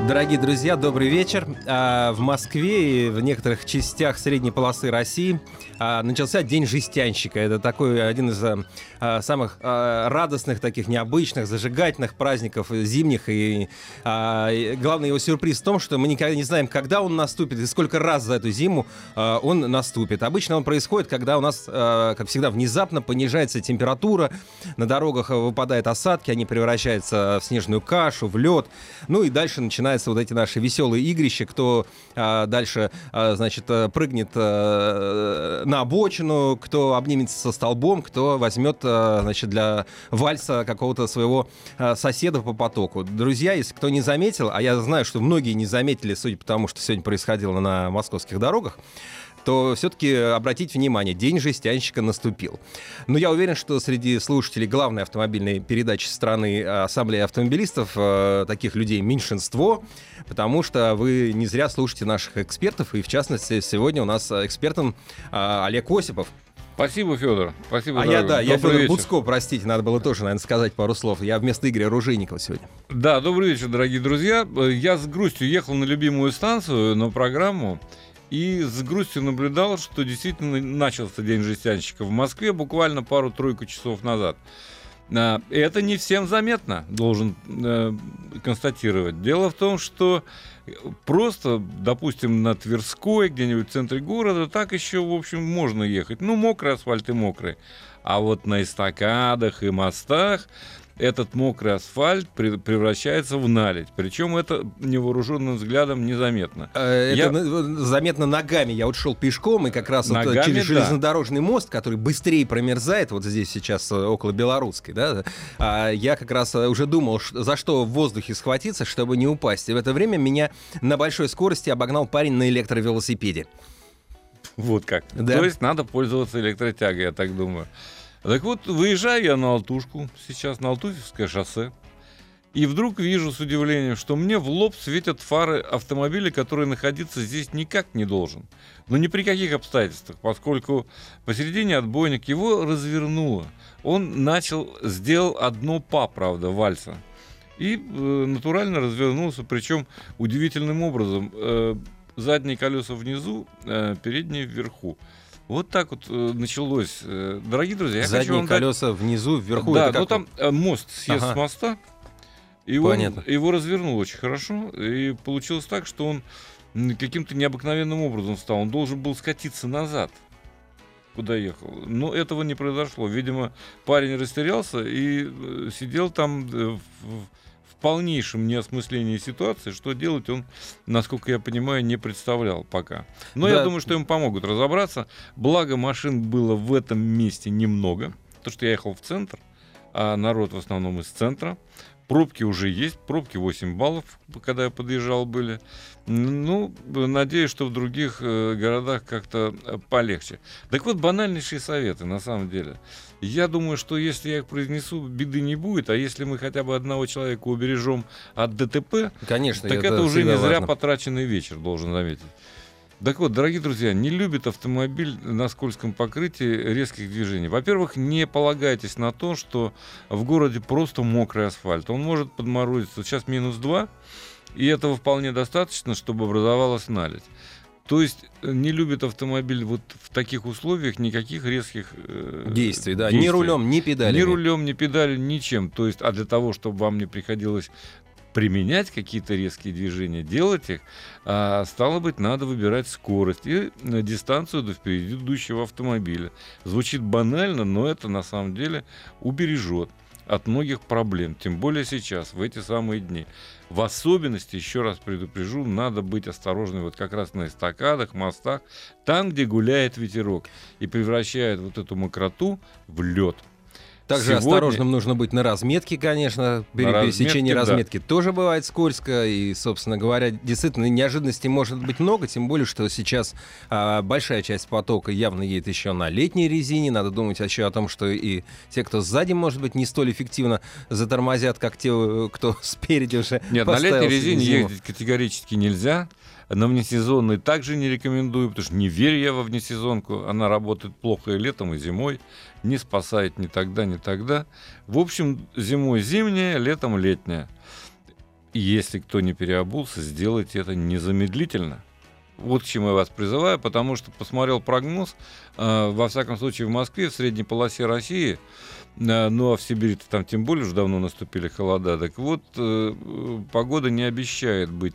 Дорогие друзья, добрый вечер. А, в Москве и в некоторых частях средней полосы России а, начался День жестянщика. Это такой один из а, самых радостных, таких необычных, зажигательных праздников зимних. И главный его сюрприз в том, что мы никогда не знаем, когда он наступит и сколько раз за эту зиму он наступит. Обычно он происходит, когда у нас, как всегда, внезапно понижается температура, на дорогах выпадают осадки, они превращаются в снежную кашу, в лед. Ну и дальше начинаются вот эти наши веселые игрища, кто а, дальше, а, значит, э, прыгнет а, на обочину, кто обнимется со столбом, кто возьмет, а, значит, для вальса какого-то своего а, соседа по потоку. Друзья, если кто не заметил, а я знаю, что многие не заметили, судя по тому, что сегодня происходило на московских дорогах, то все-таки обратите внимание, день жестянщика наступил. Но я уверен, что среди слушателей главной автомобильной передачи страны Ассамблеи автомобилистов э, таких людей меньшинство, потому что вы не зря слушаете наших экспертов, и в частности сегодня у нас экспертом э, Олег Осипов. Спасибо, Федор. Спасибо. А дорогой. я, да, добрый я Федор вечер. Буцко, простите, надо было тоже, наверное, сказать пару слов. Я вместо Игоря Ружейникова сегодня. Да, добрый вечер, дорогие друзья. Я с грустью ехал на любимую станцию, на программу, и с грустью наблюдал, что действительно начался День жестянщика в Москве буквально пару-тройку часов назад. А, Это не всем заметно, должен э, констатировать. Дело в том, что просто, допустим, на Тверской, где-нибудь в центре города, так еще, в общем, можно ехать. Ну, мокрый асфальт и мокрый. А вот на эстакадах и мостах этот мокрый асфальт превращается в наледь. Причем это невооруженным взглядом незаметно. Э, Это Я- на- заметно ногами. Я вот шел пешком, и как раз вот Ногами, через да. железнодорожный мост, который быстрее промерзает, вот здесь сейчас э, около Белорусской, да, а я как раз э, уже думал, за что в воздухе схватиться, чтобы не упасть. И в это время меня на большой скорости обогнал парень на электровелосипеде. Вот как. Да. То есть надо пользоваться электротягой, я так думаю. Так вот, выезжаю я на Алтушку, сейчас на Алтуфьевское шоссе, и вдруг вижу с удивлением, что мне в лоб светят фары автомобиля, который находиться здесь никак не должен. Но ни при каких обстоятельствах, поскольку посередине отбойник его развернуло. Он начал, сделал одно па, правда, вальса. И э, натурально развернулся, причем удивительным образом. Э, задние колеса внизу, э, передние вверху. Вот так вот э, началось. Э, Дорогие друзья, я хочу Задние вам дать- колеса внизу, вверху. да, это ну там э, мост съезд Ага. с моста. И он Понятно. его развернул очень хорошо. И получилось так, что он каким-то необыкновенным образом встал. Он должен был скатиться назад, куда ехал. Но этого не произошло. Видимо, парень растерялся и сидел там в полнейшем неосмыслении ситуации. Что делать он, насколько я понимаю, не представлял пока. Но я Да. думаю, что им помогут разобраться. Благо машин было в этом месте немного. То, что я ехал в центр, а народ в основном из центра. Пробки уже есть, пробки 8 баллов, когда я подъезжал, были. Ну, надеюсь, что в других э, городах как-то э, полегче. Так вот, банальнейшие советы, на самом деле. Я думаю, что если я их произнесу, беды не будет, а если мы хотя бы одного человека убережем от ДТП, Конечно, так это, уже не всегда зря важно. потраченный вечер, должен заметить. Так вот, дорогие друзья, не любит автомобиль на скользком покрытии резких движений. Во-первых, не полагайтесь на то, что в городе просто мокрый асфальт. Он может подморозиться. Сейчас минус 2, и этого вполне достаточно, чтобы образовалась наледь. То есть э, не любит автомобиль вот в таких условиях никаких резких э, Действий, да. Ни действий. рулем, ни педалями. Ни рулем, ни педалью, ничем. То есть, а для того, чтобы вам не приходилось применять какие-то резкие движения, делать их, а, стало быть, надо выбирать скорость и э, дистанцию до впереди идущего автомобиля. Звучит банально, но это на самом деле убережет от многих проблем, тем более сейчас, в эти самые дни. В особенности, еще раз предупрежу, надо быть осторожным вот как раз на эстакадах, мостах, там, где гуляет ветерок и превращает вот эту мокроту в лед. Также Сегодня- осторожным нужно быть на разметке, конечно. При На пересечении разметке, да. разметки тоже бывает скользко. И, собственно говоря, действительно, неожиданностей может быть много. Тем более, что сейчас а, большая часть потока явно едет еще на летней резине. Надо думать еще о том, что и те, кто сзади, может быть, не столь эффективно затормозят, как те, кто спереди уже Нет, на летней резине ездить категорически нельзя. На внесезонной также не рекомендую, потому что не верю я во внесезонку. Она работает плохо и летом, и зимой. Не спасает ни тогда, ни тогда. В общем, зимой зимняя, летом летняя. Если кто не переобулся, сделайте это незамедлительно. Вот к чему я вас призываю, потому что посмотрел прогноз, э, во всяком случае в Москве, в средней полосе России, ну а в Сибири там тем более уже давно наступили холода, так вот э, э, погода не обещает быть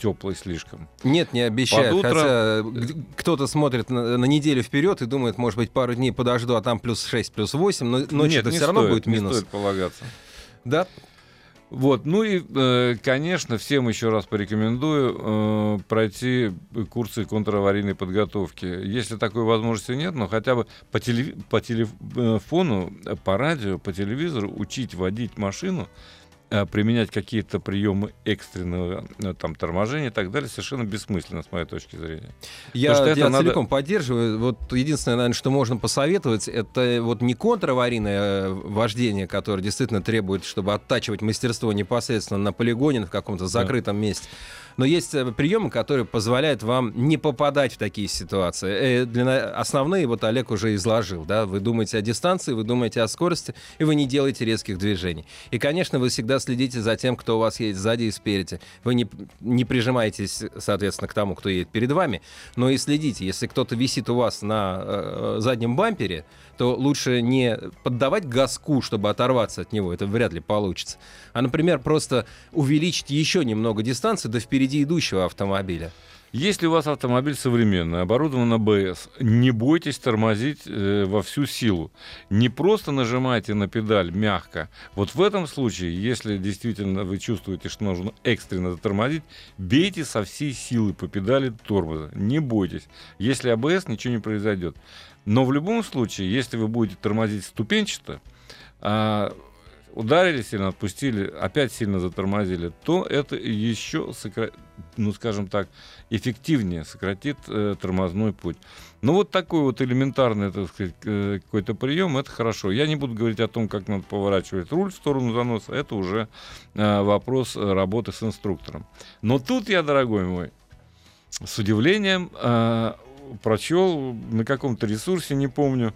теплой слишком. Нет, не обещает. Под утро- Хотя г- кто-то смотрит на, на неделю вперед и думает, может быть, пару дней подожду, а там плюс 6, плюс 8, но ночью Нет, это не все равно стоит, будет не минус. стоит полагаться. Да, Вот, ну и, э, конечно, всем еще раз порекомендую э, пройти курсы контраварийной подготовки. Если такой возможности нет, но хотя бы по, телеви- по телефону, э, по радио, по телевизору учить водить машину, э, применять какие-то приемы экстренного э, там, торможения и так далее, совершенно бессмысленно, с моей точки зрения. Я, что это я надо- целиком поддерживаю. Вот единственное, наверное, что можно посоветовать, это вот не контраварийное э, вождение, которое действительно требует, чтобы оттачивать мастерство непосредственно на полигоне, в каком-то закрытом месте. Но есть э, приемы, которые позволяют вам не попадать в такие ситуации. Э, для Основные вот Олег уже изложил. Да? Вы думаете о дистанции, вы думаете о скорости, и вы не делаете резких движений. И, конечно, вы всегда следите за тем, кто у вас едет сзади и спереди. Вы не, не прижимаетесь, соответственно, к тому, кто едет перед вами, но и следите. Если кто-то висит у вас на э, заднем бампере, то лучше не поддавать газку, чтобы оторваться от него, это вряд ли получится, а, например, просто увеличить еще немного дистанции до впереди идущего автомобиля. Если у вас автомобиль современный, оборудован АБС, не бойтесь тормозить э, во всю силу. Не просто нажимайте на педаль мягко. Вот в этом случае, если действительно вы чувствуете, что нужно экстренно затормозить, бейте со всей силы по педали тормоза. Не бойтесь. Если АБС, ничего не произойдет. Но в любом случае, если вы будете тормозить ступенчато, а, ударили сильно, отпустили, опять сильно затормозили, то это еще, ну, скажем так, эффективнее сократит э, тормозной путь. Ну, вот такой вот элементарный, так сказать, э, какой-то прием, это хорошо. Я не буду говорить о том, как надо поворачивать руль в сторону заноса, это уже э, вопрос э, работы с инструктором. Но тут я, дорогой мой, с удивлением э, прочел на каком-то ресурсе, не помню,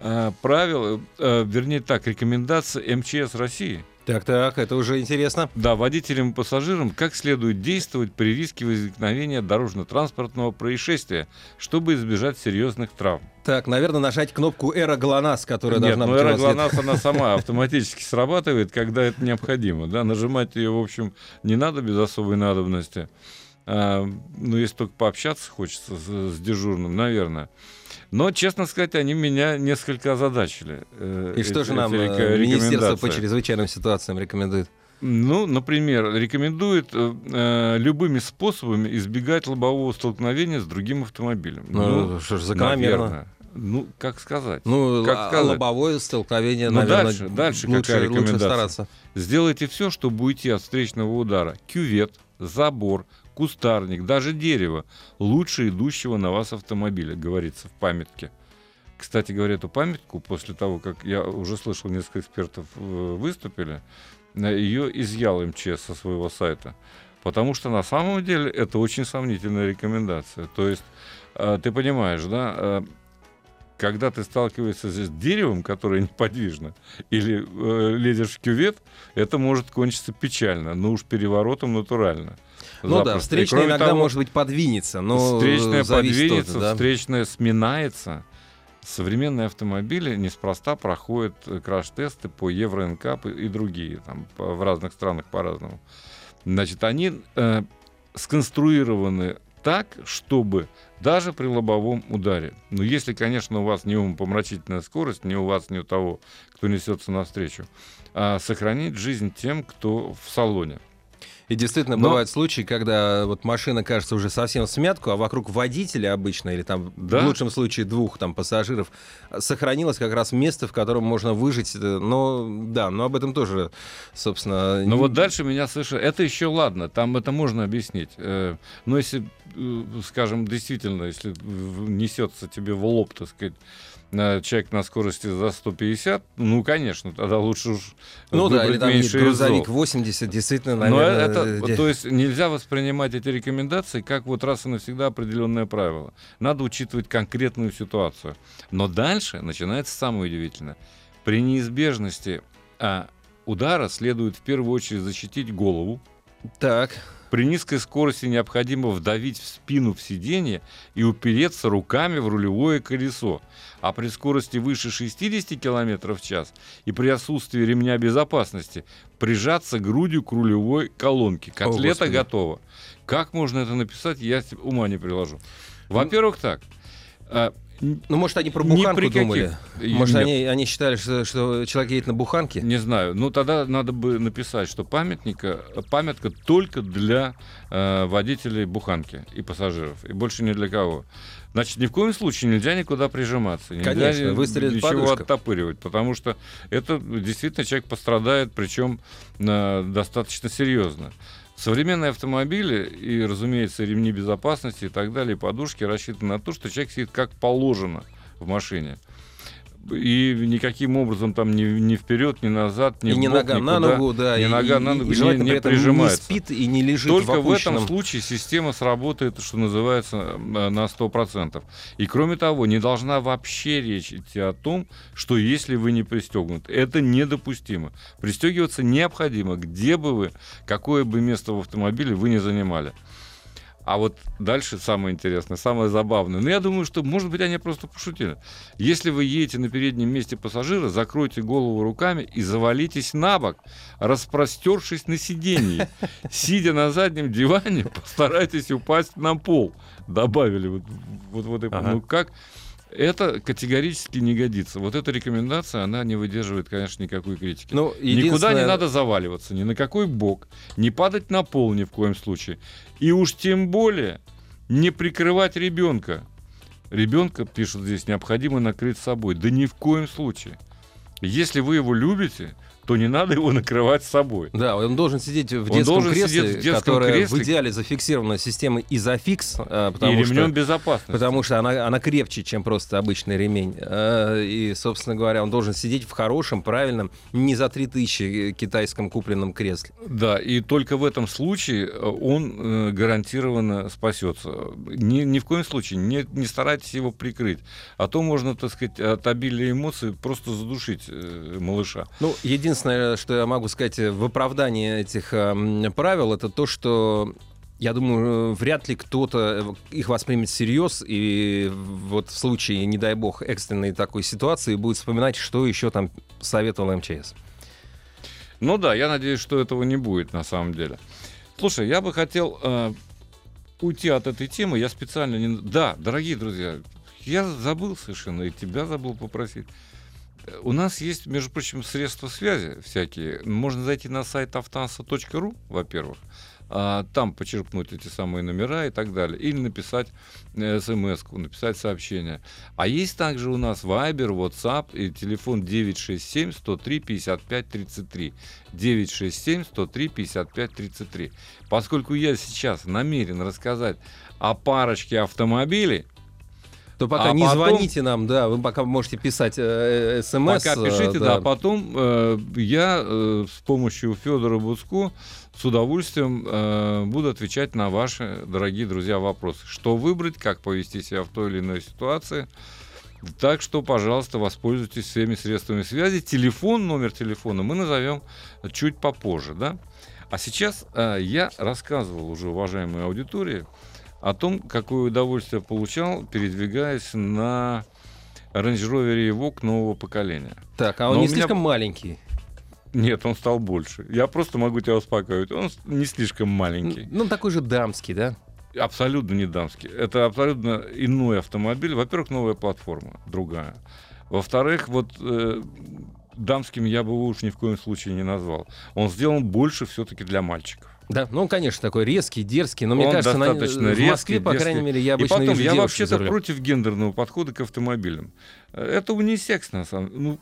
э, правила, э, вернее так, рекомендации МЧС России. Так-так, это уже интересно. Да, водителям и пассажирам как следует действовать при риске возникновения дорожно-транспортного происшествия, чтобы избежать серьезных травм. Так, наверное, нажать кнопку «Эра ГЛОНАСС», которая Нет, должна ну быть эра. ГЛОНАСС, она сама автоматически срабатывает, когда это необходимо. Да? Нажимать ее, в общем, не надо без особой надобности. А, ну, если только пообщаться хочется с, с дежурным, наверное. Но, честно сказать, они меня несколько озадачили. э, И что эти- же нам э, Министерство по чрезвычайным ситуациям рекомендует? Ну, например, рекомендует э, э, любыми способами избегать лобового столкновения с другим автомобилем. Ну, что ж, закономерно. наверное. Ну, как сказать? Ну, Как а сказать? лобовое столкновение, Ну, наверное, дальше, дальше лучше, какая лучше рекомендация? стараться. Сделайте все, чтобы уйти от встречного удара. Кювет, забор, кустарник, даже дерево лучше идущего на вас автомобиля, говорится в памятке. Кстати говоря, эту памятку, после того, как я уже слышал, несколько экспертов э, выступили, э, ее изъял МЧС со своего сайта. Потому что на самом деле это очень сомнительная рекомендация. То есть, э, ты понимаешь, да, когда ты сталкиваешься с деревом, которое неподвижно, или э, лезешь в кювет, это может кончиться печально, но уж переворотом натурально. Ну да, Запросто. Встречный кроме иногда, того, может быть, подвинется, но встречная подвинется, да. встречная сминается. Современные автомобили неспроста проходят э, краш-тесты по Евро НКАП и другие, там, в разных странах по-разному. Значит, они э, сконструированы так, чтобы даже при лобовом ударе, ну, если, конечно, у вас не умопомрачительная скорость, не у вас, не у того, кто несется навстречу, а сохранить жизнь тем, кто в салоне. И действительно, Но- бывают случаи, когда вот машина кажется уже совсем в смятку, а вокруг водителя обычно, или там Да. в лучшем случае двух там пассажиров, сохранилось как раз место, в котором можно выжить. э, Но да, но об этом тоже, собственно... Но не- вот дальше меня совершенно... Это еще ладно, там это можно объяснить. Э, Но если, э, скажем, действительно, если несется тебе в лоб, так сказать, человек на скорости за 150, ну, конечно, тогда лучше уж Ну да, или там меньше грузовик зол. 80, действительно, Но наверное... это, э, то есть нельзя воспринимать эти рекомендации как вот раз и навсегда определенное правило. Надо учитывать конкретную ситуацию. Но дальше начинается самое удивительное. При неизбежности а, удара следует в первую очередь защитить голову. Так, При низкой скорости необходимо вдавить в спину в сиденье и упереться руками в рулевое колесо. А при скорости выше 60 км в час и при отсутствии ремня безопасности прижаться грудью к рулевой колонке. Котлета Господи. готова. Как можно это написать, я ума не приложу. Во-первых, так. Ну может они про ни буханку при думали? Может нет. они, они считали, что, что человек едет на буханке? Не знаю. Ну, тогда надо бы написать, что памятника, памятка только для э, водителей буханки и пассажиров, и больше ни для кого. Значит, ни в коем случае нельзя никуда прижиматься, нельзя Конечно, выстрелит ничего подушка. оттопыривать, потому что это действительно человек пострадает, причем э, достаточно серьезно. Современные автомобили и, разумеется, ремни безопасности и так далее, подушки рассчитаны на то, что человек сидит как положено в машине. И никаким образом там ни, ни вперед, ни назад, ни и не бок, нога на никуда, ногу, да. ни и, нога и- на и ногу не- желательно не этом прижимается. не спит и не лежит Только в в этом случае система сработает, что называется, э, на 100%. И кроме того, не должна вообще речь идти о том, что если вы не пристегнуты. Это недопустимо. Пристегиваться необходимо, где бы вы, какое бы место в автомобиле вы не занимали. А вот дальше самое интересное, самое забавное. Ну, я думаю, что, может быть, они просто пошутили. Если вы едете на переднем месте пассажира, закройте голову руками и завалитесь на бок, распростершись на сиденье. Сидя на заднем диване, постарайтесь упасть на пол. Добавили вот, вот, вот. Ага. Ну, как? Это категорически не годится. Вот эта рекомендация, она не выдерживает, конечно, никакой критики. Ну, Никуда не единственное- надо заваливаться, ни на какой бок, не падать на пол ни в коем случае. И уж тем более не прикрывать ребенка. Ребенка, пишут здесь, необходимо накрыть собой. Да ни в коем случае. Если вы его любите, то не надо его накрывать собой. Да, он должен сидеть в Он детском должен кресле, сидеть в детском которое кресле. в идеале зафиксировано системой Изофикс, а, потому и ремнем что... безопасности. Потому что она, она крепче, чем просто обычный ремень. А, И, собственно говоря, он должен сидеть в хорошем, правильном, не за 3000 китайском купленном кресле. Да, и только в этом случае э, он э, гарантированно спасется. Ни, ни в коем случае не, не старайтесь его прикрыть. А то можно, так сказать, от обилия эмоций просто задушить э, малыша. Ну, единственное, что я могу сказать в оправдании этих эм, правил, это то, что я думаю, э, вряд ли кто-то э, их воспримет всерьез, и вот в случае, не дай бог, экстренной такой ситуации будет вспоминать, что еще там советовал МЧС. Ну да, я надеюсь, что этого не будет на самом деле. Слушай, я бы хотел э, уйти от этой темы. Я специально не... Да, дорогие друзья, я забыл совершенно, и тебя забыл попросить. Э, У нас есть, между прочим, средства связи всякие. Можно зайти на сайт автанса.ру, во-первых, а, там почерпнуть эти самые номера и так далее. Или написать смс написать сообщение. А есть также у нас Viber, WhatsApp и телефон 967 103 55 33. 967 103 55 33. Поскольку я сейчас намерен рассказать о парочке автомобилей, То пока А не потом- звоните нам, да, вы пока можете писать э, смс. Пока э, пишите, да. Потом э, я э, с помощью Федора Буцко с удовольствием э, буду отвечать на ваши, дорогие друзья, вопросы. Что выбрать, как повести себя в той или иной ситуации. Так что, пожалуйста, воспользуйтесь всеми средствами связи. Телефон, номер телефона мы назовем чуть попозже, да? А сейчас э, я рассказывал уже уважаемой аудитории о том, какое удовольствие получал, передвигаясь на Range Rover Evoque нового поколения. Так, а он Но не меня- слишком маленький. Нет, он стал больше. Я просто могу тебя успокоить. Он не слишком маленький. Ну, такой же дамский, да? Абсолютно не дамский. Это абсолютно иной автомобиль. Во-первых, новая платформа, другая. Во-вторых, вот э, дамским я бы его уж ни в коем случае не назвал. Он сделан больше все-таки для мальчиков. Да, ну, он, конечно, такой резкий, дерзкий, но мне Он кажется, на- достаточно в Москве, резкий, по крайней дерзкий. мере, я И обычно потом, вижу я вообще-то против гендерного подхода к автомобилям. Это унисекс, на самом деле. Ну,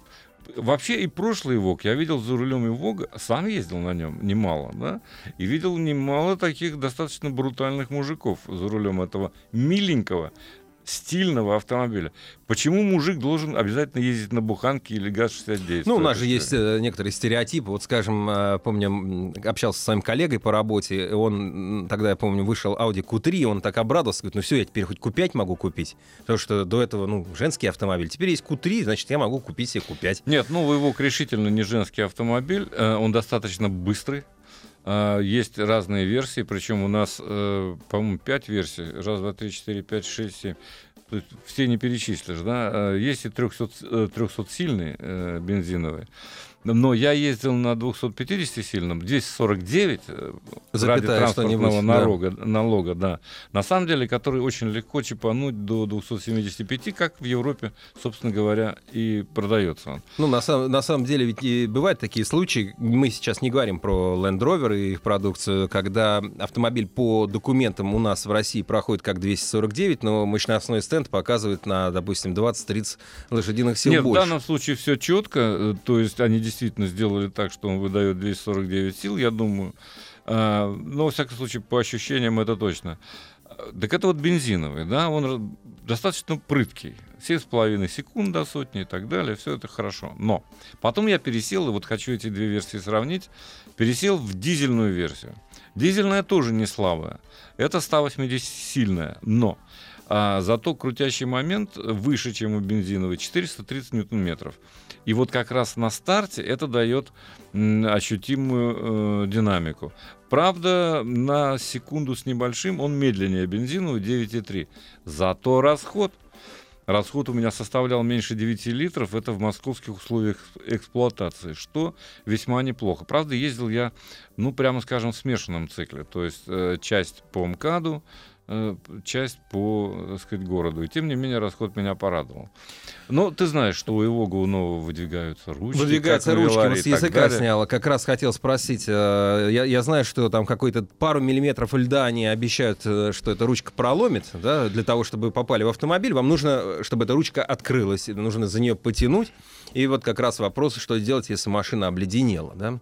вообще и прошлый ВОГ, я видел за рулем и ВОГа, сам ездил на нем немало, да, и видел немало таких достаточно брутальных мужиков за рулем этого миленького, стильного автомобиля. Почему мужик должен обязательно ездить на буханке или ГАЗ-69? Ну, у нас же есть э, некоторые стереотипы. Вот, скажем, э, помню, общался с своим коллегой по работе, он тогда, я помню, вышел Audi Q3, он так обрадовался, говорит, ну все, я теперь хоть Q5 могу купить, потому что до этого, ну, женский автомобиль. Теперь есть Q3, значит, я могу купить себе Q5. Нет, ну его решительно не женский автомобиль, э, он достаточно быстрый. Э, Есть разные версии, причем у нас, э, по-моему, 5 версий. Раз, два, три, четыре, пять, шесть, семь. Все не перечислишь, да? Э, Есть и 300, э, 300-сильный э, бензиновый. Но я ездил на 250-сильном, 249 э, ради Запятая транспортного что-нибудь, да. налога, налога, да. На самом деле, который очень легко чипануть до 275, как в Европе, собственно говоря, и продается он. Ну, на, сам- на самом деле, ведь и бывают такие случаи, мы сейчас не говорим про Land Rover и их продукцию, когда автомобиль по документам у нас в России проходит как 249, но мощностной стенд показывает на, допустим, 20-30 лошадиных сил Нет, больше. в данном случае все четко. э, То есть они действительно сделали так, что он выдает 249 сил, я думаю. А, Но, во всяком случае, по ощущениям это точно. Так это вот бензиновый, да, он достаточно прыткий. 7,5 секунд до сотни и так далее, все это хорошо. Но потом я пересел, и вот хочу эти две версии сравнить, пересел в дизельную версию. Дизельная тоже не слабая. Это 180-сильная, но а, зато крутящий момент выше, чем у бензиновой, 430 ньютон-метров. И вот как раз на старте это дает ощутимую э, динамику. Правда, на секунду с небольшим он медленнее бензинового 9,3. Зато расход Расход у меня составлял меньше 9 литров. Это в московских условиях эксплуатации, что весьма неплохо. Правда, ездил я, ну, прямо скажем, в смешанном цикле. То есть э, часть по МКАДу, часть по, так сказать, городу. И тем не менее расход меня порадовал. Но ты знаешь, что у у нового выдвигаются ручки. Выдвигаются ручки, Велари вот и с языка далее. сняла. Как раз хотел спросить. э, Я, я знаю, что там какой-то пару миллиметров льда они обещают, э, что эта ручка проломит, да, для того, чтобы попали в автомобиль. Вам нужно, э, чтобы эта ручка открылась, нужно за нее потянуть. И вот как раз вопрос, что делать, если машина обледенела, да?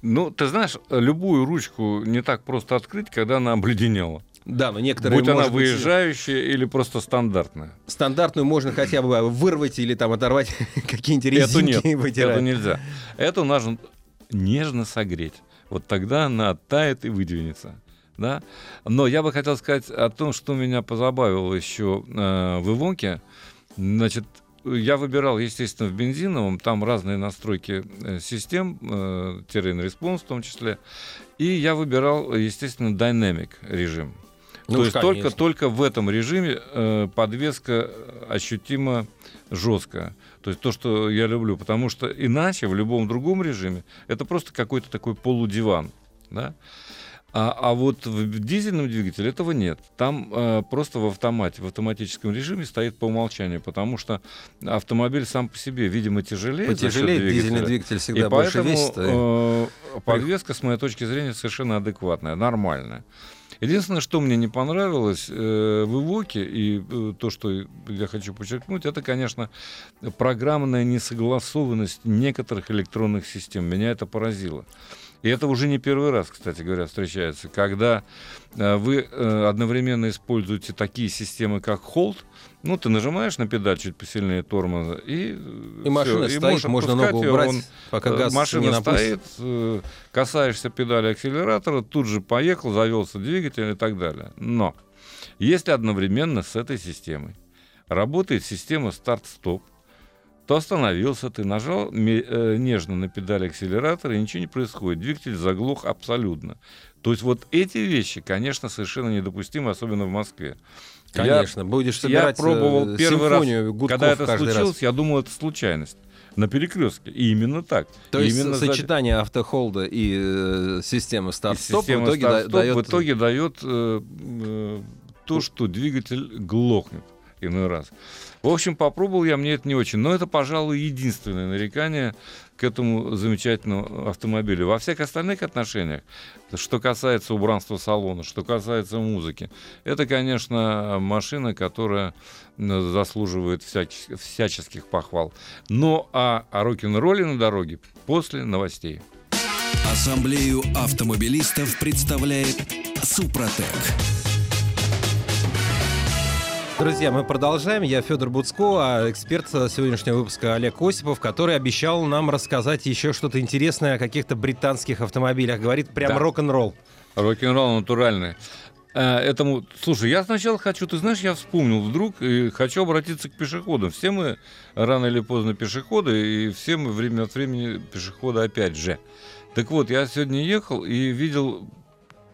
Ну, ты знаешь, любую ручку не так просто открыть, когда она обледенела. Да, но некоторые, Будь она быть, выезжающая или просто стандартная. стандартную можно хотя бы вырвать или там оторвать какие-нибудь Эту резинки нет, и вытирать. это нельзя. Это нужно нежно согреть. Вот тогда она оттает и выдвинется. Да? Но я бы хотел сказать о том, что меня позабавило еще э, в Ивонке. Значит, я выбирал, естественно, в бензиновом, там разные настройки э, систем, э, terrain response в том числе. И я выбирал, естественно, dynamic режим. Ну То есть только, конечно. только в этом режиме э, подвеска ощутимо жесткая. То есть то, что я люблю. Потому что иначе в любом другом режиме это просто какой-то такой полудиван. Да? А, а вот в дизельном двигателе этого нет. Там э, просто в автомате, в автоматическом режиме стоит по умолчанию, потому что автомобиль сам по себе, видимо, тяжелее. Потяжелее, двигателя. дизельный двигатель всегда И больше поэтому весит. и- э, подвеска, с моей точки зрения, совершенно адекватная, нормальная. Единственное, что мне не понравилось э, в Ивоке, и э, то, что я хочу подчеркнуть, это, конечно, программная несогласованность некоторых электронных систем. Меня это поразило. И это уже не первый раз, кстати говоря, встречается, когда э, вы э, одновременно используете такие системы, как Hold, ну, ты нажимаешь на педаль чуть посильнее тормоза, и, э, И машина всё, стоит, можно ногу убрать, он, пока э, газ машина не напустит. стоит, э, касаешься педали акселератора, тут же поехал, завелся двигатель и так далее. Но если одновременно с этой системой работает система старт-стоп, то остановился ты, нажал нежно на педаль акселератора, и ничего не происходит. Двигатель заглох абсолютно. То есть вот эти вещи, конечно, совершенно недопустимы, особенно в Москве. Я- Конечно, будешь я собирать пробовал э, первый раз, гудков Когда это случилось, раз. я думал, это случайность. На перекрестке. И именно так. То есть именно сочетание автохолда и э, системы и старт-стоп в итоге дает... в итоге дает э, э, то, что двигатель глохнет иной раз. В общем, попробовал я, мне это не очень. Но это, пожалуй, единственное нарекание к этому замечательному автомобилю. Во всех остальных отношениях, что касается убранства салона, что касается музыки, это, конечно, машина, которая заслуживает всяческих, всяческих похвал. Но а о рок-н-ролле на дороге после новостей. Ассамблею автомобилистов представляет Супротек. Друзья, мы продолжаем. Я Федор Буцко, а эксперт сегодняшнего выпуска Олег Осипов, который обещал нам рассказать еще что-то интересное о каких-то британских автомобилях. Говорит, прям Да. рок-н-ролл. Рок-н-ролл натуральный. Э, Этому, слушай, я сначала хочу, ты знаешь, я вспомнил вдруг и хочу обратиться к пешеходам. Все мы рано или поздно пешеходы, и все мы время от времени пешеходы опять же. Так вот, я сегодня ехал и видел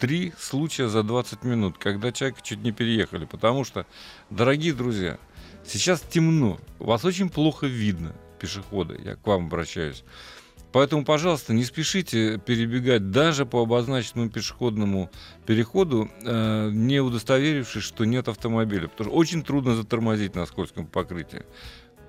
три случая за 20 минут, когда человека чуть не переехали. Потому что, дорогие друзья, сейчас темно, вас очень плохо видно, пешеходы, я к вам обращаюсь. Поэтому, пожалуйста, не спешите перебегать даже по обозначенному пешеходному переходу, э, не удостоверившись, что нет автомобиля. Потому что очень трудно затормозить на скользком покрытии.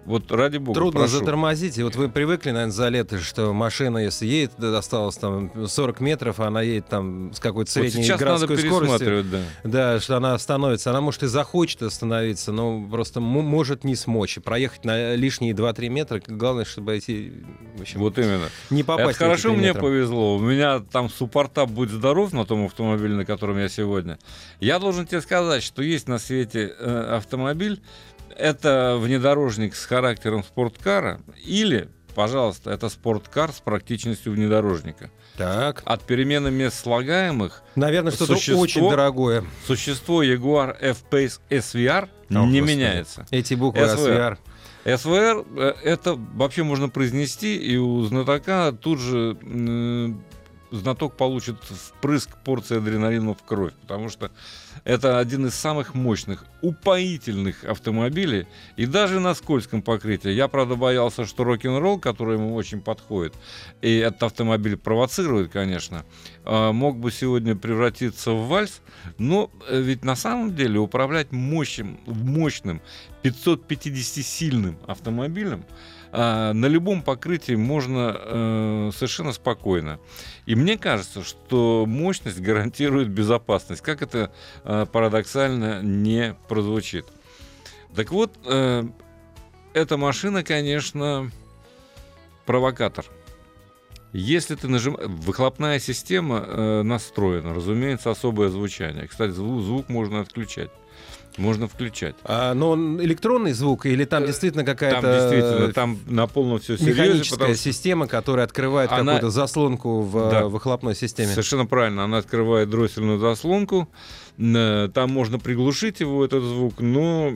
Вот ради бога, Трудно прошу. затормозить. И вот вы привыкли, наверное, за лето, что машина, если едет, осталось там 40 метров, а она едет там с какой-то Вот средней сейчас надо городской скоростью. пересматривать, да. Да, что она остановится. Она, может, и захочет остановиться, но просто может не смочь. Проехать на лишние 2-3 метра. Главное, чтобы эти... В общем, Вот именно. не попасть Это хорошо эти 3 мне повезло. У меня там суппорта «Будь здоров» на том автомобиле, на котором я сегодня. Я должен тебе сказать, что есть на свете э, автомобиль. Это внедорожник с характером спорткара или, пожалуйста, это спорткар с практичностью внедорожника. Так. От перемены мест слагаемых Наверное, что-то Существо- очень дорогое. существо Jaguar F-Pace SVR О, не Господи. меняется. Эти буквы SVR. SVR. СВР э, это вообще можно произнести, и у знатока тут же знаток получит впрыск порции адреналина в кровь, потому что это один из самых мощных, упоительных автомобилей, и даже на скользком покрытии. Я, правда, боялся, что рок-н-ролл, который ему очень подходит, и этот автомобиль провоцирует, конечно, э, мог бы сегодня превратиться в вальс, но э, ведь на самом деле управлять мощным, мощным 550-сильным автомобилем а, на любом покрытии можно э, совершенно спокойно. И мне кажется, что мощность гарантирует безопасность, как это э, парадоксально не прозвучит. Так вот, э, эта машина, конечно, провокатор. Если ты нажимаешь... Выхлопная система э, настроена, разумеется, особое звучание. Кстати, звук, звук можно отключать. Можно включать. А, но он электронный звук или там Э, действительно Там какая-то действительно, там на полном все серьезе, механическая потому система, которая открывает Она- какую-то заслонку в Да. э, выхлопной системе? Совершенно правильно. Она открывает дроссельную заслонку. Э, Там можно приглушить его, этот звук, но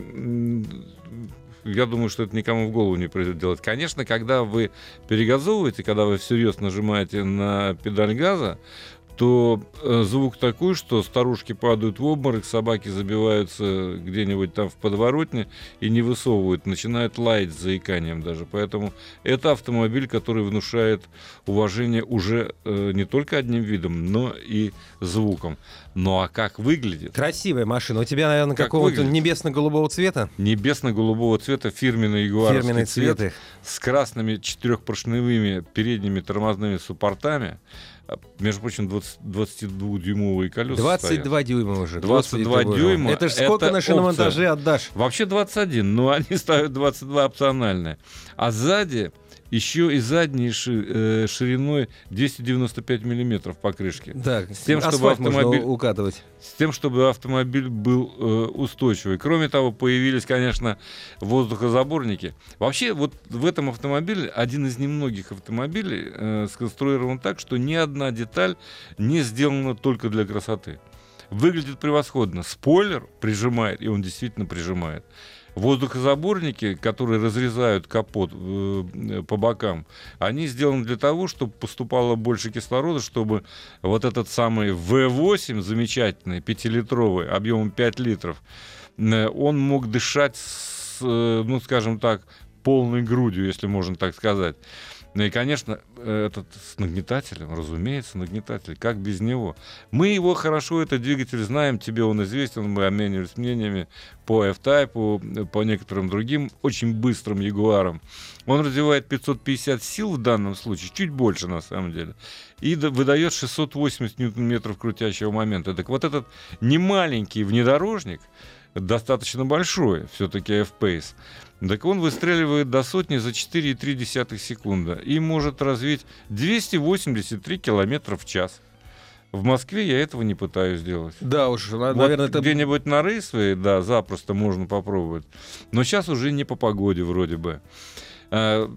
я думаю, что это никому в голову не придет делать. Конечно, когда вы перегазовываете, когда вы всерьез нажимаете на педаль газа, то э, звук такой, что старушки падают в обморок, собаки забиваются где-нибудь там в подворотне и не высовывают, начинают лаять с заиканием даже. Поэтому это автомобиль, который внушает уважение уже э, не только одним видом, но и звуком. Ну а как выглядит? Красивая машина. У тебя, наверное, Как какого-то небесно-голубого цвета? Небесно-голубого цвета фирменный ягуаровский Фирменный цвет, цвет их. с красными четырехпоршневыми передними тормозными суппортами. А, Между прочим, 20 22-дюймовые колеса 22 дюйма уже. 22 Господи, ты боже мой. дюйма Это же сколько это на шиномонтаже опция. отдашь? Вообще 21, но они ставят 22 опциональные. А сзади еще и задней ши- э, шириной 295 миллиметров покрышки. Да, С тем, чтобы автомобиль- укатывать. С тем, чтобы автомобиль был э, устойчивый. Кроме того, появились, конечно, воздухозаборники. Вообще, вот в этом автомобиле один из немногих автомобилей э, сконструирован так, что ни одна деталь не сделана только для красоты. Выглядит превосходно. Спойлер прижимает, и он действительно прижимает. Воздухозаборники, которые разрезают капот э, по бокам, они сделаны для того, чтобы поступало больше кислорода, чтобы вот этот самый V8 замечательный, 5-литровый, объемом 5 литров, э, он мог дышать, с, э, ну, скажем так, полной грудью, если можно так сказать. Ну и, конечно, этот с нагнетателем, разумеется, нагнетатель. Как без него? Мы его хорошо, этот двигатель знаем, тебе он известен, мы обменивались мнениями по F-Type, по некоторым другим очень быстрым Ягуарам. Он развивает 550 сил в данном случае, чуть больше на самом деле, и выдает 680 ньютон-метров крутящего момента. Так вот этот немаленький внедорожник, достаточно большой, все-таки F-Pace, так он выстреливает до сотни за 4,3 секунды и может развить 283 километра в час. В Москве я этого не пытаюсь сделать. Да уж, вот наверное, это... Где-нибудь на рейсвее, да, запросто можно попробовать. Но сейчас уже не по погоде вроде бы. А,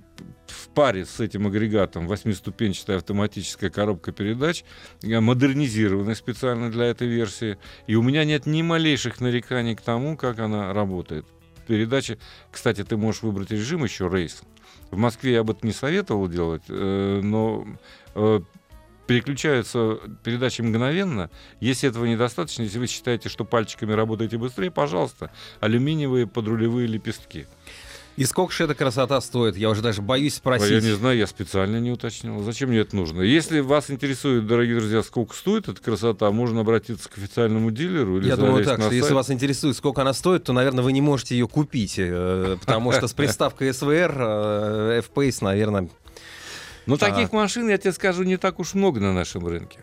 в паре с этим агрегатом восьмиступенчатая автоматическая коробка передач, э, модернизированная специально для этой версии. И у меня нет ни малейших нареканий к тому, как она работает передачи. Кстати, ты можешь выбрать режим еще рейс. В Москве я бы это не советовал делать, э, но э, переключаются передачи мгновенно. Если этого недостаточно, если вы считаете, что пальчиками работаете быстрее, пожалуйста, алюминиевые подрулевые лепестки. И сколько же эта красота стоит? Я уже даже боюсь спросить. А я не знаю, я специально не уточнил. Зачем мне это нужно? Если вас интересует, дорогие друзья, сколько стоит эта красота, можно обратиться к официальному дилеру или Я думаю так, что сайт. если вас интересует, сколько она стоит, то, наверное, вы не можете ее купить, э, потому что с приставкой э, F-Pace, наверное... Но таких машин, я тебе скажу, не так уж много на нашем рынке.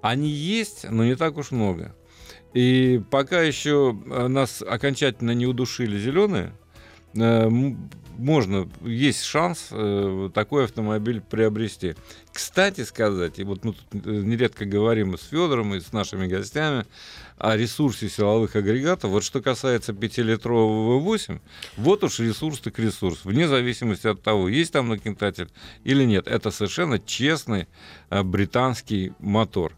Они есть, но не так уж много. И пока еще э, нас окончательно не удушили зеленые, Э, можно, есть шанс э, такой автомобиль приобрести. Кстати сказать, и вот мы тут э, нередко говорим с Федором, и с нашими гостями о ресурсе силовых агрегатов. Вот что касается 5-литрового V8, вот уж ресурс так ресурс, вне зависимости от того, есть там нагнетатель или нет. Это совершенно честный британский мотор.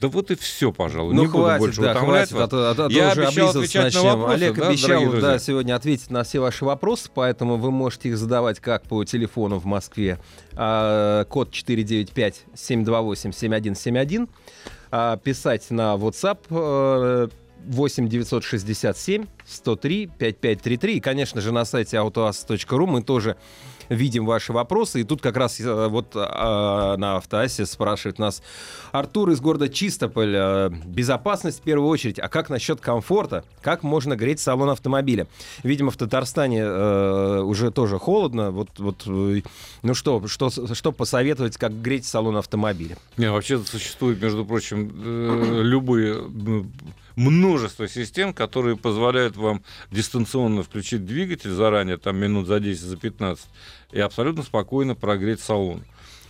Да вот и все, пожалуй. Ну, не хватит, буду больше да, хватит, вас. а то, а то Я уже обещал отвечать начнем. на вопросы, Олег да, обещал да, сегодня ответить на все ваши вопросы, поэтому вы можете их задавать как по телефону в Москве, а, код 495-728-7171, а, писать на WhatsApp 8 967 103 5533 и, конечно же, на сайте autoas.ru мы тоже видим ваши вопросы. И тут как раз э, вот а, на автоассе спрашивает нас Артур из города Чистополь. Э, безопасность в первую очередь. А как насчет комфорта? Как можно греть салон автомобиля? Видимо, в Татарстане э, уже тоже холодно. Вот, вот, ну что, что, что посоветовать, как греть салон автомобиля? Не, вообще существует, между прочим, любые множество систем, которые позволяют вам дистанционно включить двигатель заранее, там минут за 10, за 15, и абсолютно спокойно прогреть салон.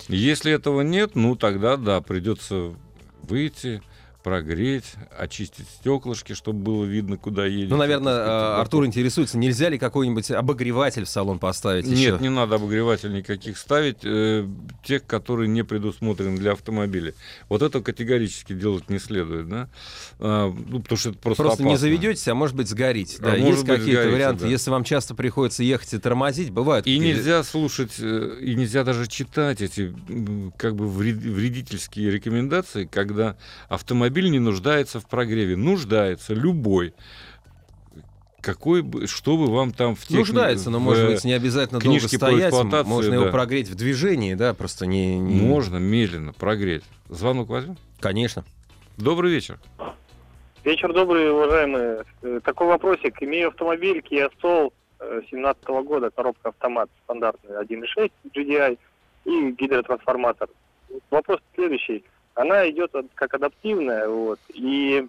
Если этого нет, ну тогда да, придется выйти, прогреть, очистить стеклышки, чтобы было видно, куда едет. Ну, наверное, а, Артур интересуется, нельзя ли какой-нибудь обогреватель в салон поставить Нет, еще? не надо обогреватель никаких ставить, э, тех, которые не предусмотрены для автомобиля. Вот это категорически делать не следует, да? А, ну, потому что это просто Просто опасно. не заведетесь, а может быть сгорите. Да, а есть какие-то варианты, да. если вам часто приходится ехать и тормозить, бывают. И нельзя слушать, э, и нельзя даже читать эти как бы вредительские рекомендации, когда автомобиль автомобиль не нуждается в прогреве. Нуждается любой какой бы, что бы вам там в технике... Нуждается, но, может быть, не обязательно долго стоять. Можно да. его прогреть в движении, да, просто не, не... Можно медленно прогреть. Звонок возьмем? Конечно. Добрый вечер. Вечер добрый, уважаемые. Э, такой вопросик. Имею автомобиль Kia Soul 17 -го года, коробка автомат стандартный 1.6 GDI и гидротрансформатор. Вопрос следующий она идет как адаптивная, вот, и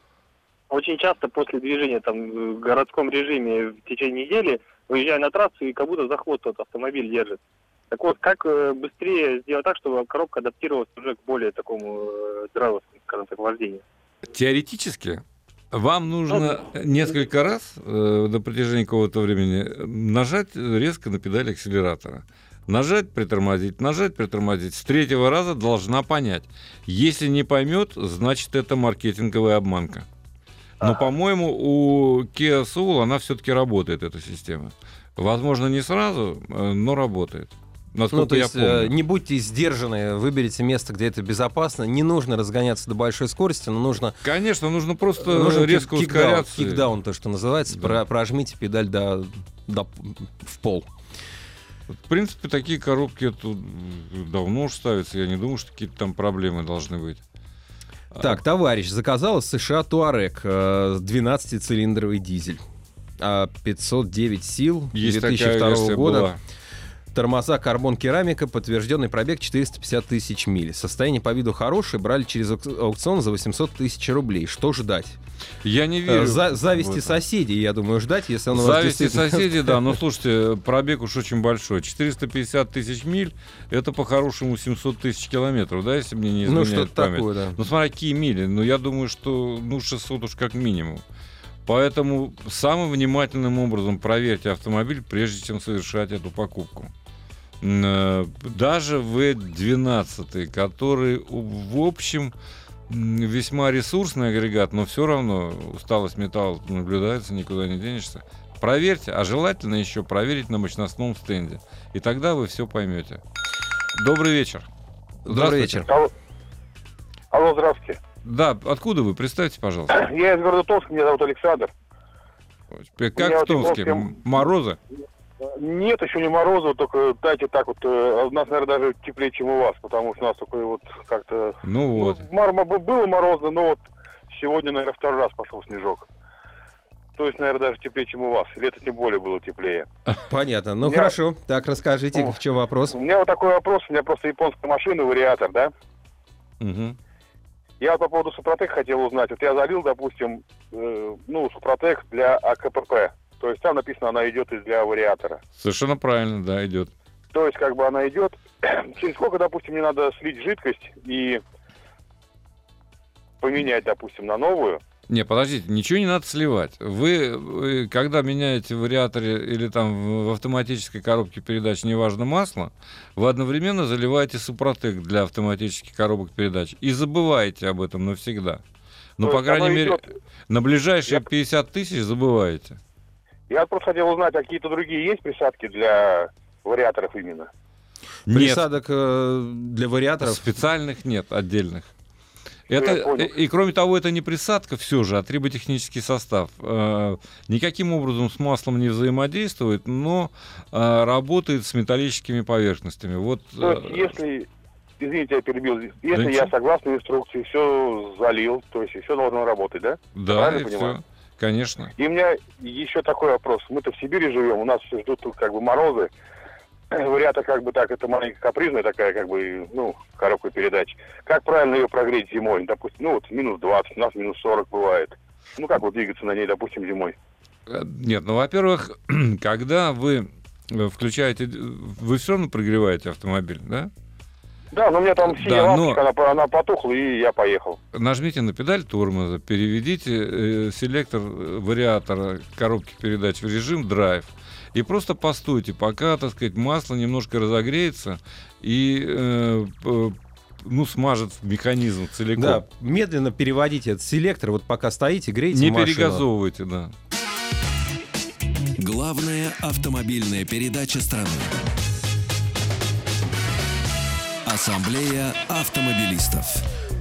очень часто после движения там в городском режиме в течение недели выезжаю на трассу и как будто за хвост тот автомобиль держит. Так вот, как э, быстрее сделать так, чтобы коробка адаптировалась уже к более такому э, драйверскому, скажем так, вождению? Теоретически вам нужно ну, несколько раз э, на протяжении какого-то времени нажать резко на педаль акселератора. Нажать, притормозить, нажать, притормозить. С третьего раза должна понять. Если не поймет, значит это маркетинговая обманка. Но, по-моему, у Kia Soul она все-таки работает, эта система. Возможно, не сразу, э, но работает. Насколько ну, то есть, я помню. не будьте сдержаны, выберите место, где это безопасно. Не нужно разгоняться до большой скорости, но нужно... Конечно, нужно просто нужно резко кик, ускоряться. Кикдаун, то, что называется. Да. Про, прожмите педаль до, до, в пол. В принципе, такие коробки тут давно уж ставятся. Я не думаю, что какие-то там проблемы должны быть. Так, товарищ, заказал из США Туарек, 12-цилиндровый дизель. А 509 сил, Есть 2002 такая года. была. Тормоза карбон керамика, подтвержденный пробег 450 тысяч миль. Состояние по виду хорошее, брали через аук- аукцион за 800 тысяч рублей. Что ждать? Я не Э, верю. за- в зависти соседей, я думаю, ждать, если он Зависти действительно- соседей, да. Но слушайте, пробег уж очень большой. 450 тысяч миль, это по-хорошему 700 тысяч километров, да, если мне не Ну, изменяет что-то память. такое, да. Ну, смотря какие мили. Ну, я думаю, что ну, 600 уж как минимум. Поэтому самым внимательным образом проверьте автомобиль, прежде чем совершать эту покупку. Э, Даже V12, который, в общем, весьма ресурсный агрегат, но все равно усталость металла наблюдается, никуда не денешься. Проверьте, а желательно еще проверить на мощностном стенде. И тогда вы все поймете. Добрый вечер. Добрый Здравствуйте. вечер. Алло, Алло, здравствуйте. Да, откуда вы? Представьте, пожалуйста. Я из города Томска, меня зовут Александр. Как в вот Томске? М- Морозы? Нет, еще не морозу, только дайте так вот, э, у нас, наверное, даже теплее, чем у вас, потому что у нас такой вот как-то... Ну вот. Ну, мар- м- было морозно, но вот сегодня, наверное, второй раз пошел снежок. То есть, наверное, даже теплее, чем у вас. Лето тем более было теплее. Понятно. Ну Я- хорошо. Так, расскажите, О. в чем вопрос? У меня вот такой вопрос, у меня просто японская машина, вариатор, да? Мгм. Я вот по поводу Супротек хотел узнать. Вот я залил, допустим, э, ну, Супротек для АКПП. То есть там написано, она идет из для вариатора. Совершенно правильно, да, идет. То есть, как бы она идет. Через сколько, допустим, мне надо слить жидкость и поменять, допустим, на новую? Не, подождите, ничего не надо сливать. Вы, вы, когда меняете в вариаторе или там в автоматической коробке передач, неважно, масло, вы одновременно заливаете супротек для автоматических коробок передач и забываете об этом навсегда. Ну, по крайней оно мере, идет- на ближайшие Я- 50 тысяч забываете. Я просто хотел узнать, а какие-то другие есть присадки для вариаторов именно? Присадок э, для вариаторов. Специальных нет, отдельных. я Это, и, и кроме того, это не присадка все же, а триботехнический состав. Э, никаким образом с маслом не взаимодействует, но э, работает с металлическими поверхностями. Вот, То есть, э, если, извините, я перебил, если ничего. я согласно инструкции все залил, то есть все должно работать, да? да, правильно и понимаю? все, конечно. И у меня еще такой вопрос. Мы-то в Сибири живем, у нас все ждут тут как бы морозы. Вариатор как бы так, это маленькая капризная такая, как бы, ну, коробка передач. Как правильно ее прогреть зимой? Допустим, ну вот минус 20, у нас минус 40 бывает. Ну как вот двигаться на ней, допустим, зимой? Э, Нет, ну, во-первых, когда вы э, включаете, вы все равно прогреваете автомобиль, да? Да, но у меня там Да, синяя но- лампочка, она, она потухла, и я поехал. Нажмите на педаль тормоза, переведите э, селектор э, вариатора коробки передач в режим драйв и просто постойте, пока, так сказать, масло немножко разогреется и э, п- ну, смажет механизм целиком. Да, медленно переводите этот селектор, вот пока стоите, греете Не машину. перегазовывайте, да. Главная автомобильная передача страны. Ассамблея автомобилистов.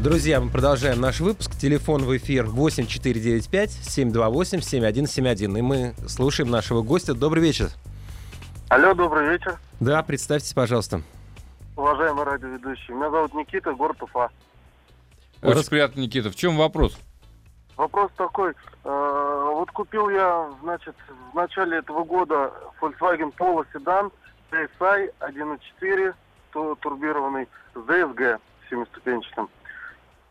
Друзья, мы продолжаем наш выпуск. Телефон в эфир 8495-728-7171. И мы слушаем нашего гостя. Добрый вечер. Алло, добрый вечер, Да, представьтесь, пожалуйста. уважаемый радиоведущий. Меня зовут Никита, город Уфа. Очень Рас- приятно, Никита. В чем вопрос? Вопрос такой. э, вот купил я, значит, в начале этого года Volkswagen Polo седан TSI 1.4 ту- турбированный с DSG семиступенчатым.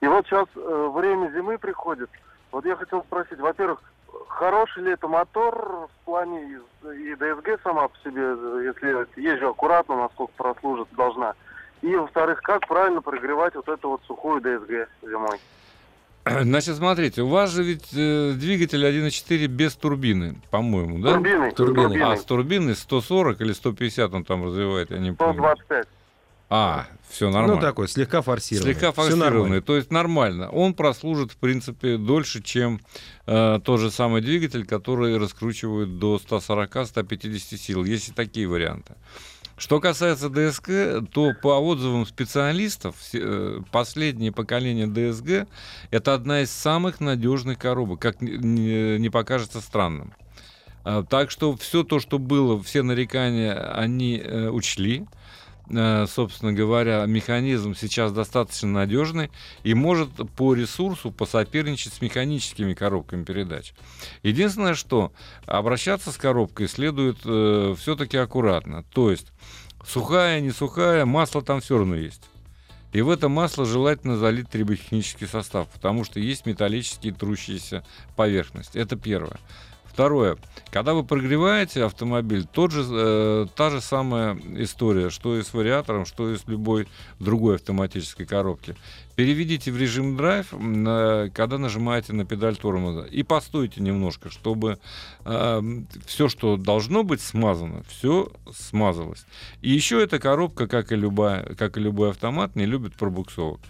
И вот сейчас э, время зимы приходит. Вот я хотел спросить, во-первых, хороший ли это мотор в плане и, и DSG сама по себе, если езжу аккуратно, насколько прослужит, должна. И, во-вторых, как правильно прогревать вот эту вот сухую DSG зимой? Значит, смотрите, у вас же ведь э, двигатель 1.4 без турбины, по-моему, да? Турбины. Турбины. А, с турбины 140 или 150 он там развивает, я не помню. 125. А, все нормально. Ну, такой, слегка форсированный. Слегка форсированный, то есть нормально. Он прослужит, в принципе, дольше, чем э, тот же самый двигатель, который раскручивают до 140-150 сил. Есть и такие варианты. Что касается ДСГ, то по отзывам специалистов, э, последнее поколение ДСГ это одна из самых надежных коробок, как не покажется странным. А, Так что все то, что было, все нарекания, они э, учли. Э, Собственно говоря, механизм сейчас достаточно надежный и может по ресурсу посоперничать с механическими коробками передач. Единственное, что обращаться с коробкой следует все-таки аккуратно. То есть сухая, не сухая, масло там все равно есть. И в это масло желательно залить триботехнический состав, потому что есть металлические трущиеся поверхности. Это первое. Второе. Когда вы прогреваете автомобиль, тот же, э, та же самая история, что и с вариатором, что и с любой другой автоматической коробки. Переведите в режим драйв, э, когда нажимаете на педаль тормоза, и постойте немножко, чтобы все, что должно быть смазано, все смазалось. И еще эта коробка, как и, любая, как и любой автомат, не любит пробуксовок.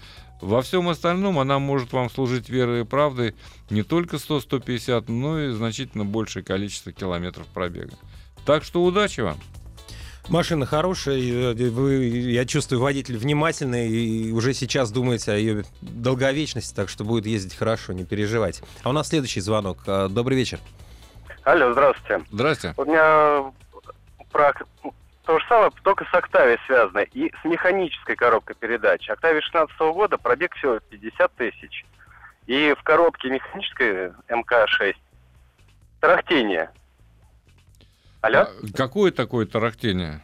Во всем остальном она может вам служить верой и правдой не только 100-150, но и значительно большее количество километров пробега. Так что удачи вам! Машина хорошая, э, вы, я чувствую, водитель внимательный и уже сейчас думаете о ее долговечности, так что будет ездить хорошо, не переживайте. А у нас следующий звонок. А, Добрый вечер. Алло, здравствуйте. Здрасте. У меня про то же самое, только с Октавией связано. И с механической коробкой передач. Октавия 16 года, пробег всего 50 тысяч. И в коробке механической МК-6 тарахтение. Алло? А какое такое тарахтение?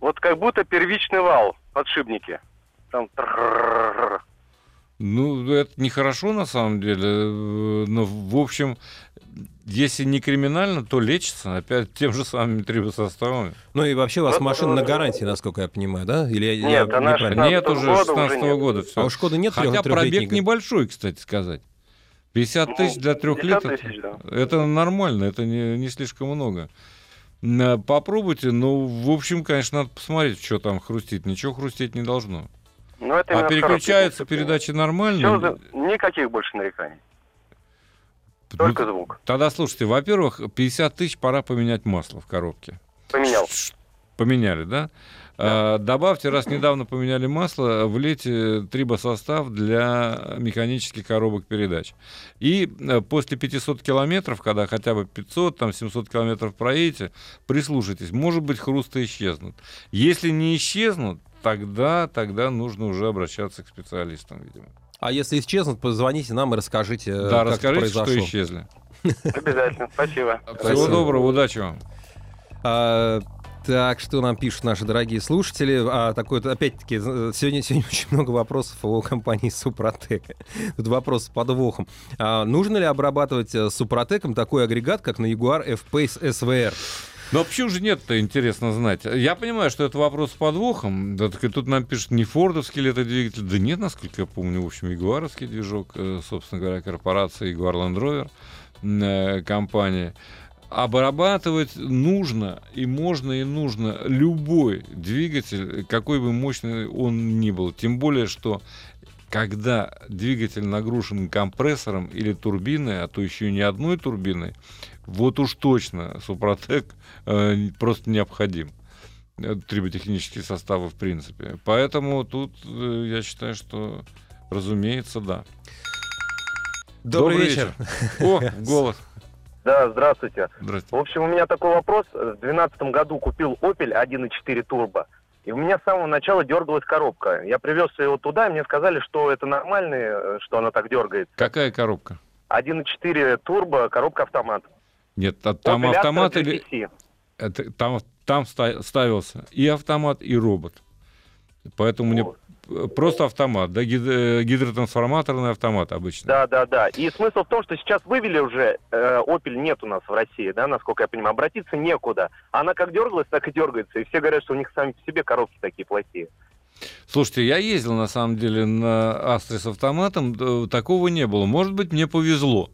Вот как будто первичный вал, подшипники. Там. Ну, это нехорошо на самом деле. э, Но, в общем, если не криминально, то лечится опять тем же самыми трибосоставами. Ну и вообще у вас Вот, машина на э, гарантии, насколько я понимаю, да? Или я- Нет, я она неправильно? 16 Нет, уже года 16 уже нет. года все. А у Шкоды нет Хотя пробег небольшой, кстати сказать. 50 тысяч для трех 50 лет, тысяч, да. это, нормально, это не, не слишком много. М, Попробуйте, ну, в общем, конечно, надо посмотреть, что там хрустит. Ничего хрустеть не должно. Ну, это А переключаются передачи нормально. Никаких больше нареканий. Ну, Только звук. Тогда слушайте, во-первых, 50 тысяч пора поменять масло в коробке. Поменял. Поменяли, да? А, добавьте, раз недавно поменяли масло, влейте трибосостав для механических коробок передач. И э, после 500 километров, когда хотя бы 500, там 700 километров проедете, прислушайтесь, может быть, хрусты исчезнут. Если не исчезнут, тогда, тогда нужно уже обращаться к специалистам, видимо. А если исчезнут, позвоните нам и расскажите, э, да, как это расскажите, что произошло. исчезли. Обязательно. Спасибо. Всего доброго, удачи вам. А, так, что нам пишут наши дорогие слушатели? А, такой, опять-таки, з- сегодня, сегодня очень много вопросов о компании Супротек. Тут вопрос с подвохом. А, нужно ли обрабатывать э, Супротеком такой агрегат, как на Jaguar F-Pace SVR? Ну а почему же нет-то, интересно знать. Я понимаю, что это вопрос с подвохом. Да, так и тут нам пишут, не фордовский ли это двигатель. Да нет, насколько я помню, в общем, ягуаровский движок, э, собственно говоря, корпорация Jaguar Land Rover, э, компания. Обрабатывать нужно и можно и нужно любой двигатель, какой бы мощный он ни был. Тем более, что когда двигатель нагружен компрессором или турбиной, а то еще и не одной турбиной, вот уж точно Супротек э, просто необходим. Триботехнические составы в принципе. Поэтому тут э, я считаю, что разумеется, да. Добрый, вечер. О, голос. Да, здравствуйте. Здрасте. В общем, у меня такой вопрос. В 2012 году купил Opel 1.4 турбо. И у меня с самого начала дергалась коробка. Я привез его туда, и мне сказали, что это нормально, э, что она так дергает. Какая коробка? 1.4 турбо, коробка автомат. Нет, а там Astra автомат или... Это- там, там ста- ставился и автомат, и робот. Поэтому мне Вот. э, просто автомат, да, э, гидротрансформаторный автомат обычно. Да, да, да. И смысл в том, что сейчас вывели уже, э, Opel нет у нас в России, да, насколько я понимаю, обратиться некуда. Она как дергалась, так и дергается. И все говорят, что у них сами по себе коробки такие плохие. Слушайте, я ездил на самом деле на Астре с автоматом, д- такого не было. Может быть, мне повезло,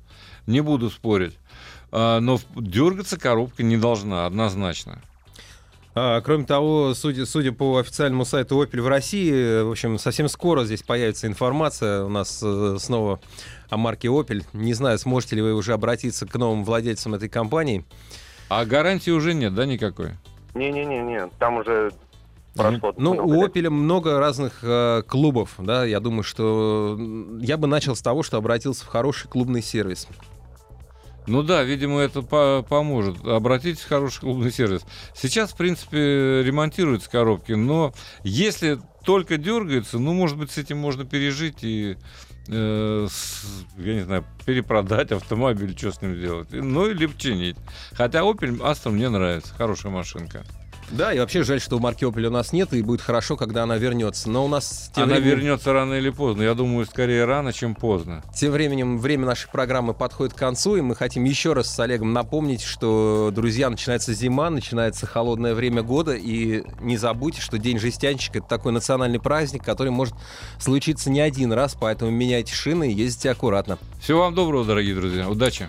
не буду спорить. А, Но дергаться коробка не должна, однозначно. А, кроме того, судя, судя по официальному сайту Opel в России, э, в общем, совсем скоро здесь появится информация у нас э, снова о марке Opel. Не знаю, сможете ли вы уже обратиться к новым владельцам этой компании. А гарантии уже нет, да, никакой? Не-не-не-не, там уже прошло. Ну, много у. Opel много разных э, клубов, да, я думаю, что я бы начал с того, что обратился в хороший клубный сервис. Ну да, видимо, это по поможет. Обратитесь в хороший клубный сервис. Сейчас, в принципе, ремонтируются коробки, но если только дергается, ну, может быть, с этим можно пережить и, э, с, я не знаю, перепродать автомобиль, что с ним сделать. Ну, или починить. Хотя Opel Astra мне нравится, хорошая машинка. Да, и вообще жаль, что у марки Opel у нас нет, и будет хорошо, когда она вернется. Но у нас тем Она временем, вернется рано или поздно. Я думаю, скорее рано, чем поздно. тем временем время нашей программы подходит к концу, и мы хотим еще раз с Олегом напомнить, что, друзья, начинается зима, начинается холодное время года, и не забудьте, что День жестянщика — это такой национальный праздник, который может случиться не один раз, поэтому меняйте шины и ездите аккуратно. Всего вам доброго, дорогие друзья. Удачи.